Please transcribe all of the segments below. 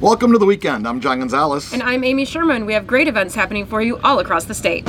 Welcome to the weekend. I'm John Gonzalez. And I'm Amy Sherman. We have great events happening for you all across the state.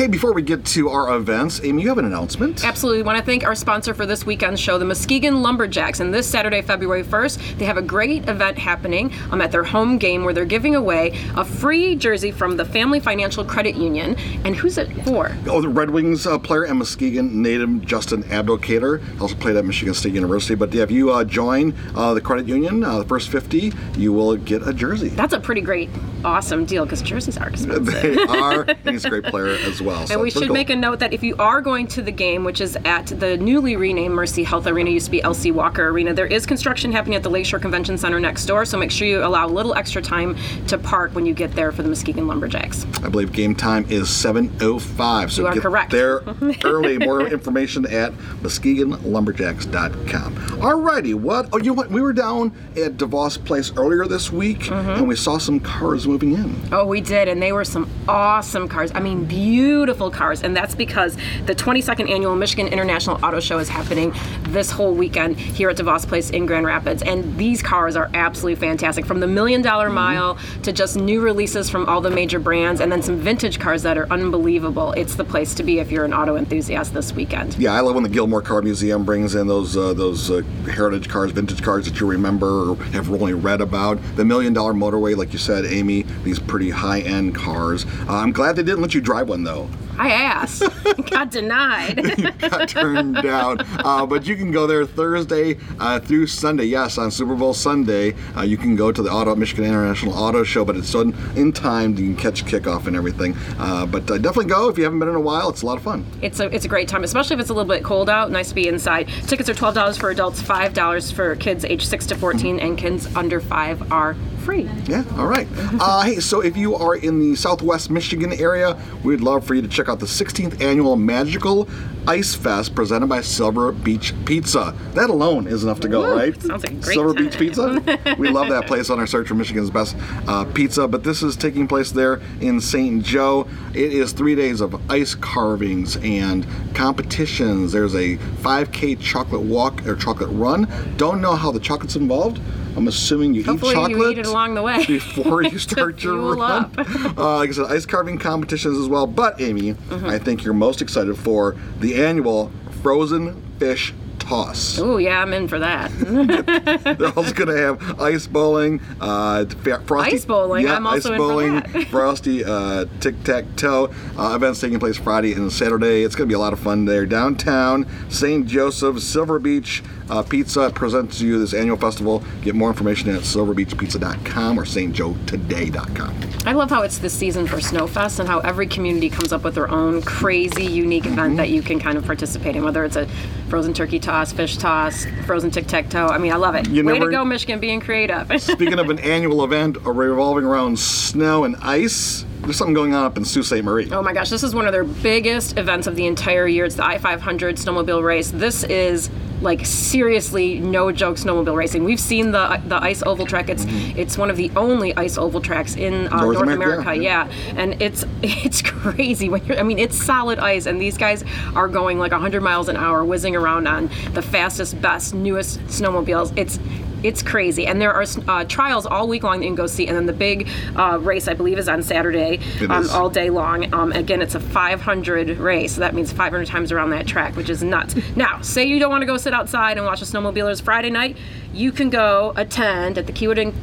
Hey, before we get to our events, Amy, you have an announcement? Absolutely. Want to thank our sponsor for this weekend's show, the Muskegon Lumberjacks. And this Saturday, February 1st, they have a great event happening um, at their home game where they're giving away a free jersey from the Family Financial Credit Union. And who's it for? Oh, the Red Wings uh, player and Muskegon native Justin Abdelkader also played at Michigan State University. But if you uh, join uh, the credit union, uh, the first 50, you will get a jersey. That's a pretty great, awesome deal because jerseys are expensive. They are, he's a great player as well. And we should cool. make a note that if you are going to the game, which is at the newly renamed Mercy Health Arena, used to be LC Walker Arena, there is construction happening at the Lakeshore Convention Center next door. So make sure you allow a little extra time to park when you get there for the Muskegon Lumberjacks. I believe game time is 7:05. So You are get correct. there early. More information at MuskegonLumberjacks.com. Alrighty, what? Oh, you know what? We were down at DeVos Place earlier this week, Mm-hmm. and we saw some cars moving in. Oh, we did, and they were some awesome cars. I mean, beautiful cars, and that's because the 22nd annual Michigan International Auto Show is happening this whole weekend here at DeVos Place in Grand Rapids, and these cars are absolutely fantastic. From the million dollar Mm-hmm. mile to just new releases from all the major brands, and then some vintage cars that are unbelievable. It's the place to be if you're an auto enthusiast this weekend. Yeah, I love when the Gilmore Car Museum brings in those uh, those uh, heritage cars, vintage cars that you remember or have only read about. The Million Dollar Motorway, like you said, Amy, these pretty high end cars. Uh, I'm glad they didn't let you drive one though. I asked, got denied. got turned down. Uh, but you can go there Thursday uh, through Sunday. Yes, on Super Bowl Sunday, uh, you can go to the Auto Michigan International Auto Show, but it's done in time. You can catch kickoff and everything. Uh, but uh, definitely go if you haven't been in a while. It's a lot of fun. It's a it's a great time, especially if it's a little bit cold out. Nice to be inside. Tickets are twelve dollars for adults, five dollars for kids age six to fourteen, and kids under five are free. Yeah, all right. Uh, hey, so if you are in the southwest Michigan area, we'd love for you to check out the 16th annual Magical Ice Fest presented by Silver Beach Pizza. That alone is enough to go, Woo, right? sounds like great Silver time. Beach Pizza. we love that place on our search for Michigan's best uh, pizza, but this is taking place there in St. Joe. It is three days of ice carvings and competitions. There's a 5K chocolate walk or chocolate run. Don't know how the chocolate's involved. I'm assuming you Hopefully eat you chocolate eat it along the way. before you start your run. up. Uh, like I said, ice carving competitions as well. But Amy, Mm-hmm. I think you're most excited for the annual frozen fish toss. Oh yeah, I'm in for that. They're also going to have ice bowling, uh, frosty. Ice bowling, Yeah, I'm also ice in for bowling, that. frosty uh, tic tac toe uh, events taking place Friday and Saturday. It's going to be a lot of fun there downtown. St. Joseph, Silver Beach uh, Pizza presents to you this annual festival. Get more information at silverbeachpizza.com or stjoetoday.com. I love how it's the season for Snowfest and how every community comes up with their own crazy, unique Mm-hmm. event that you can kind of participate in, whether it's a frozen turkey toss, fish toss, frozen tic tac toe. I mean, I love it. You Way never- to go, Michigan, being creative. Speaking of an annual event revolving around snow and ice, there's something going on up in Sault Ste. Marie. Oh my gosh, this is one of their biggest events of the entire year. It's the I 500 snowmobile race. This is like seriously no joke snowmobile racing. We've seen the the ice oval track. It's it's one of the only ice oval tracks in uh, North North, America, America. yeah. Yeah. and it's it's crazy when you're. I mean, it's solid ice, and these guys are going like 100 miles an hour, whizzing around on the fastest, best, newest snowmobiles. It's it's crazy, and there are uh, trials all week long that you can go see, and then the big uh, race I believe is on Saturday, um, is. all day long. Um, again, it's a 500 race, so that means 500 times around that track, which is nuts. now, say you don't want to go sit outside and watch the snowmobilers Friday night, you can go attend at the Kewadin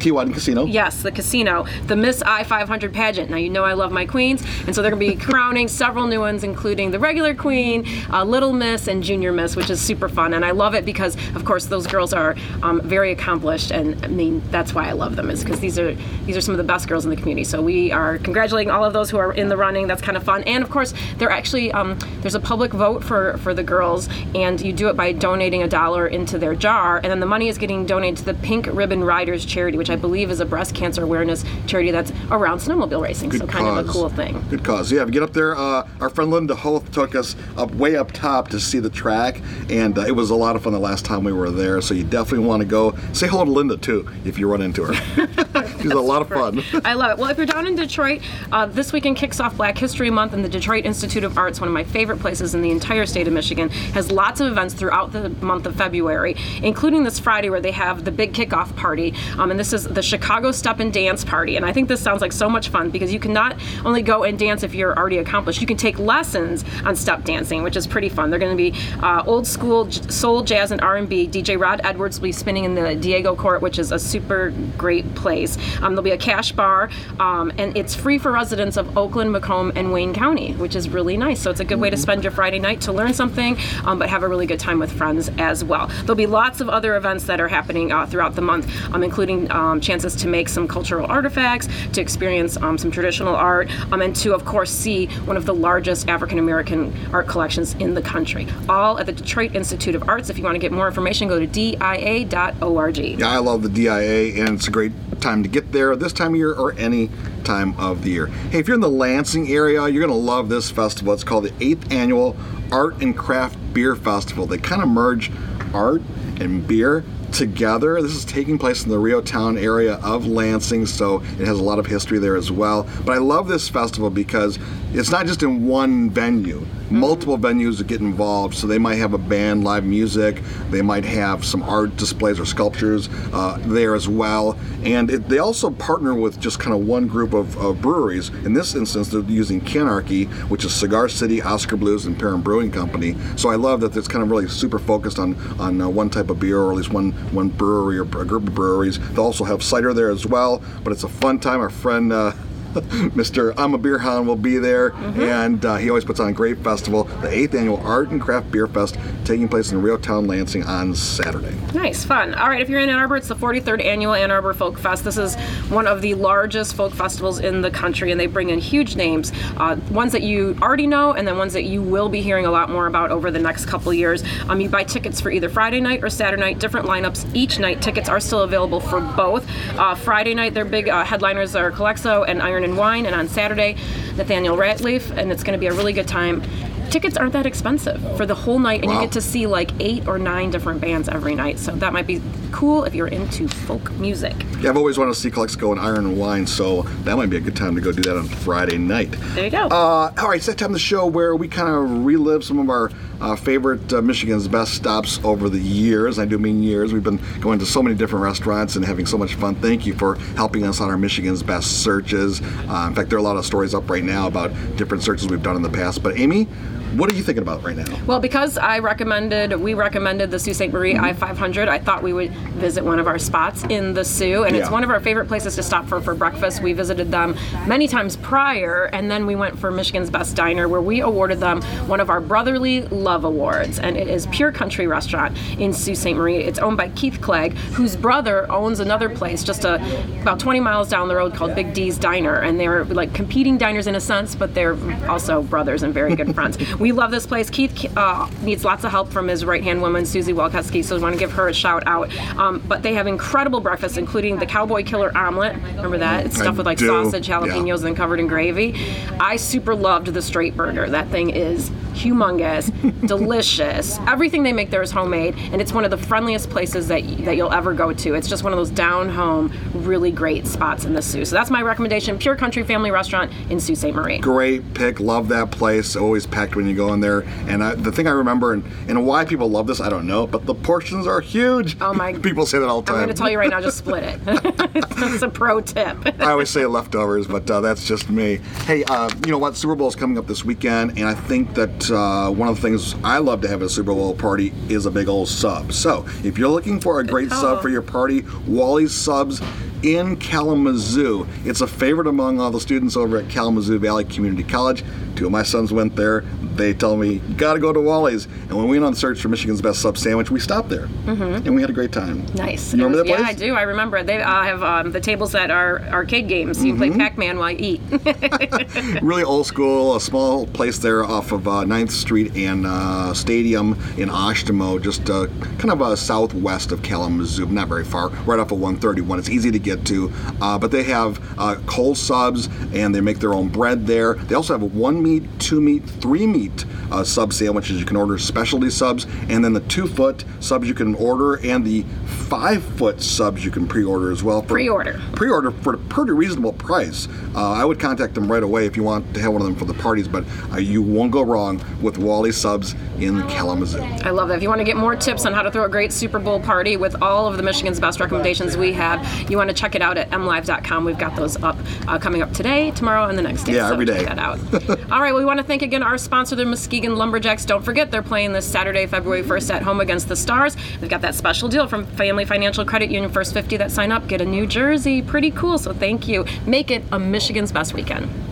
Kewadin Casino. Yes, the casino, the Miss I 500 pageant. Now you know I love my queens, and so they're going to be crowning several new ones, including the regular queen, uh, Little Miss, and Junior Miss, which is super fun. And I love it because, of course, those girls are um, very accomplished, and I mean that's why I love them is because these are these are some of the best girls in the community. So we are congratulating all of those who are in the running. That's kind of fun, and of course, they're actually um, there's a public vote for for the girls, and you do it by donating a dollar into their jar, and then the money is getting donated to the Pink Ribbon Riders charity, which which I believe is a breast cancer awareness charity that's around snowmobile racing. so kind of a cool thing. Good cause. Yeah, you get up there, uh, our friend Linda Hoth took us up way up top to see the track, and uh, it was a lot of fun the last time we were there. So you definitely want to go. Say hello to Linda too if you run into her. She's a lot of fun. I love it. Well, if you're down in Detroit, uh, this weekend kicks off Black History Month, and the Detroit Institute of Arts, one of my favorite places in the entire state of Michigan, has lots of events throughout the month of February, including this Friday where they have the big kickoff party. Um, and this is the Chicago Step and Dance Party. And I think this sounds like so much fun because you can not only go and dance if you're already accomplished, you can take lessons on step dancing, which is pretty fun. They're going to be uh, old school j- soul, jazz, and R&B. DJ Rod Edwards will be spinning in the Diego Court, which is a super great place. Um, there'll be a cash bar, um, and it's free for residents of Oakland, Macomb, and Wayne County, which is really nice. So it's a good way to spend your Friday night to learn something, um, but have a really good time with friends as well. There'll be lots of other events that are happening uh, throughout the month, um, including um, chances to make some cultural artifacts, to experience um, some traditional art, um, and to, of course, see one of the largest African American art collections in the country. All at the Detroit Institute of Arts. If you want to get more information, go to dia.org. Yeah, I love the DIA, and it's a great time to get there this time of year or any time of the year. Hey, if you're in the Lansing area, you're going to love this festival. It's called the 8th Annual Art and Craft Beer Festival. They kind of merge art and beer together. This is taking place in the REO Town area of Lansing, so it has a lot of history there as well. But I love this festival because it's not just in one venue. Multiple venues that get involved, so they might have a band, live music, they might have some art displays or sculptures uh, there as well. And it, they also partner with just kind of one group of, of breweries. In this instance, they're using Canarchy, which is Cigar City, Oskar Blues, and Perrin Brewing Company. So I love that it's kind of really super focused on on uh, one type of beer, or at least one one brewery or a group of breweries. They also have cider there as well. But it's a fun time. Our friend. Uh, Mr. I'm a Beer Hound will be there, and uh, he always puts on a great festival, the 8th Annual Art and Craft Beer Fest, taking place in REO Town, Lansing on Saturday. Nice, fun. All right, if you're in Ann Arbor, it's the 43rd annual Ann Arbor Folk Fest. This is one of the largest folk festivals in the country, and they bring in huge names, uh, ones that you already know, and then ones that you will be hearing a lot more about over the next couple years. Um, you buy tickets for either Friday night or Saturday night, different lineups each night. Tickets are still available for both. Uh, Friday night, their big uh, headliners are Calexico and Iron and Wine, and on Saturday, Nathaniel Rateliff, and it's going to be a really good time. Tickets aren't that expensive for the whole night, and Wow. you get to see like eight or nine different bands every night. So that might be cool if you're into folk music. Yeah, I've always wanted to see Calexico and Iron and Wine, so that might be a good time to go do that on Friday night. There you go. Uh, all right, it's that time of the show where we kind of relive some of our uh, favorite uh, Michigan's best stops over the years. I do mean years. We've been going to so many different restaurants and having so much fun. Thank you for helping us on our Michigan's best searches. Uh, in fact, there are a lot of stories up right now about different searches we've done in the past. But Amy, what are you thinking about right now? Well, because I recommended, we recommended the Sault Ste. Marie Mm-hmm. I 500, I thought we would visit one of our spots in the Soo. And it's one of our favorite places to stop for for breakfast. We visited them many times prior, and then we went for Michigan's Best Diner, where we awarded them one of our Brotherly Love Awards. And it is Pure Country Restaurant in Sault Ste. Marie. It's owned by Keith Clegg, whose brother owns another place just a, about 20 miles down the road called Big D's Diner. And they're like competing diners in a sense, but they're also brothers and very good friends. We love this place. Keith uh, needs lots of help from his right hand woman, Susie Walkowski, so we want to give her a shout out. Um, but they have incredible breakfast, including the Cowboy Killer omelet. Remember that? It's I stuffed with like do, sausage, yeah. jalapenos, and covered in gravy. I super loved the straight burger. That thing is humongous, delicious. Everything they make there is homemade, and it's one of the friendliest places that that you'll ever go to. It's just one of those down home, really great spots in the Soo. So that's my recommendation: Pure Country Family Restaurant in Sault Ste. Marie. Great pick. Love that place. Always packed when you go in there. And I, the thing I remember, and, and why people love this, I don't know, but the portions are huge. Oh my- People say that all the time. I'm going to tell you right now, just split it. that's a pro tip. I always say leftovers, but uh, that's just me. Hey, uh, you know what? Super Bowl is coming up this weekend, and I think that uh, one of the things I love to have at a Super Bowl party is a big old sub. So if you're looking for a great call. sub for your party, Wally's Subs in Kalamazoo. It's a favorite among all the students over at Kalamazoo Valley Community College. Two of my sons went there. they tell me, you got to go to Wally's. And when we went on the search for Michigan's best sub sandwich, we stopped there. Mm-hmm. And we had a great time. Nice. You remember was- that Yeah. I do. I remember it. They uh, have um, the tables that are arcade games. You Mm-hmm. play Pac-Man while you eat. really old school, a small place there off of uh, 9th Street and uh, Stadium in Oshtemo, just uh, kind of uh, southwest of Kalamazoo, not very far, right off of 131. It's easy to get to, uh, but they have uh, cold subs and they make their own bread there. They also have a one meat, two meat, three meat uh, sub sandwiches. You can order specialty subs, and then the two foot subs you can order, and the five foot subs you can pre order as well. Pre-order. pre-order for a pretty reasonable price. Uh, I would contact them right away if you want to have one of them for the parties, but uh, you won't go wrong with Wally Subs in Kalamazoo. I love that. If you want to get more tips on how to throw a great Super Bowl party with all of the Michigan's best recommendations we have, you want to check it out at mlive.com. We've got those up uh, coming up today, tomorrow, and the next day. Yeah, so every check that out. all right. Well, we want to thank again our sponsor, the Muskegon Lumberjacks. Don't forget they're playing this Saturday, February 1st at home against the Stars. They've got that special deal from Family Financial Credit Union. First 50 that sign up get a new jersey. Pretty cool. So thank you. Make it a Michigan's best weekend.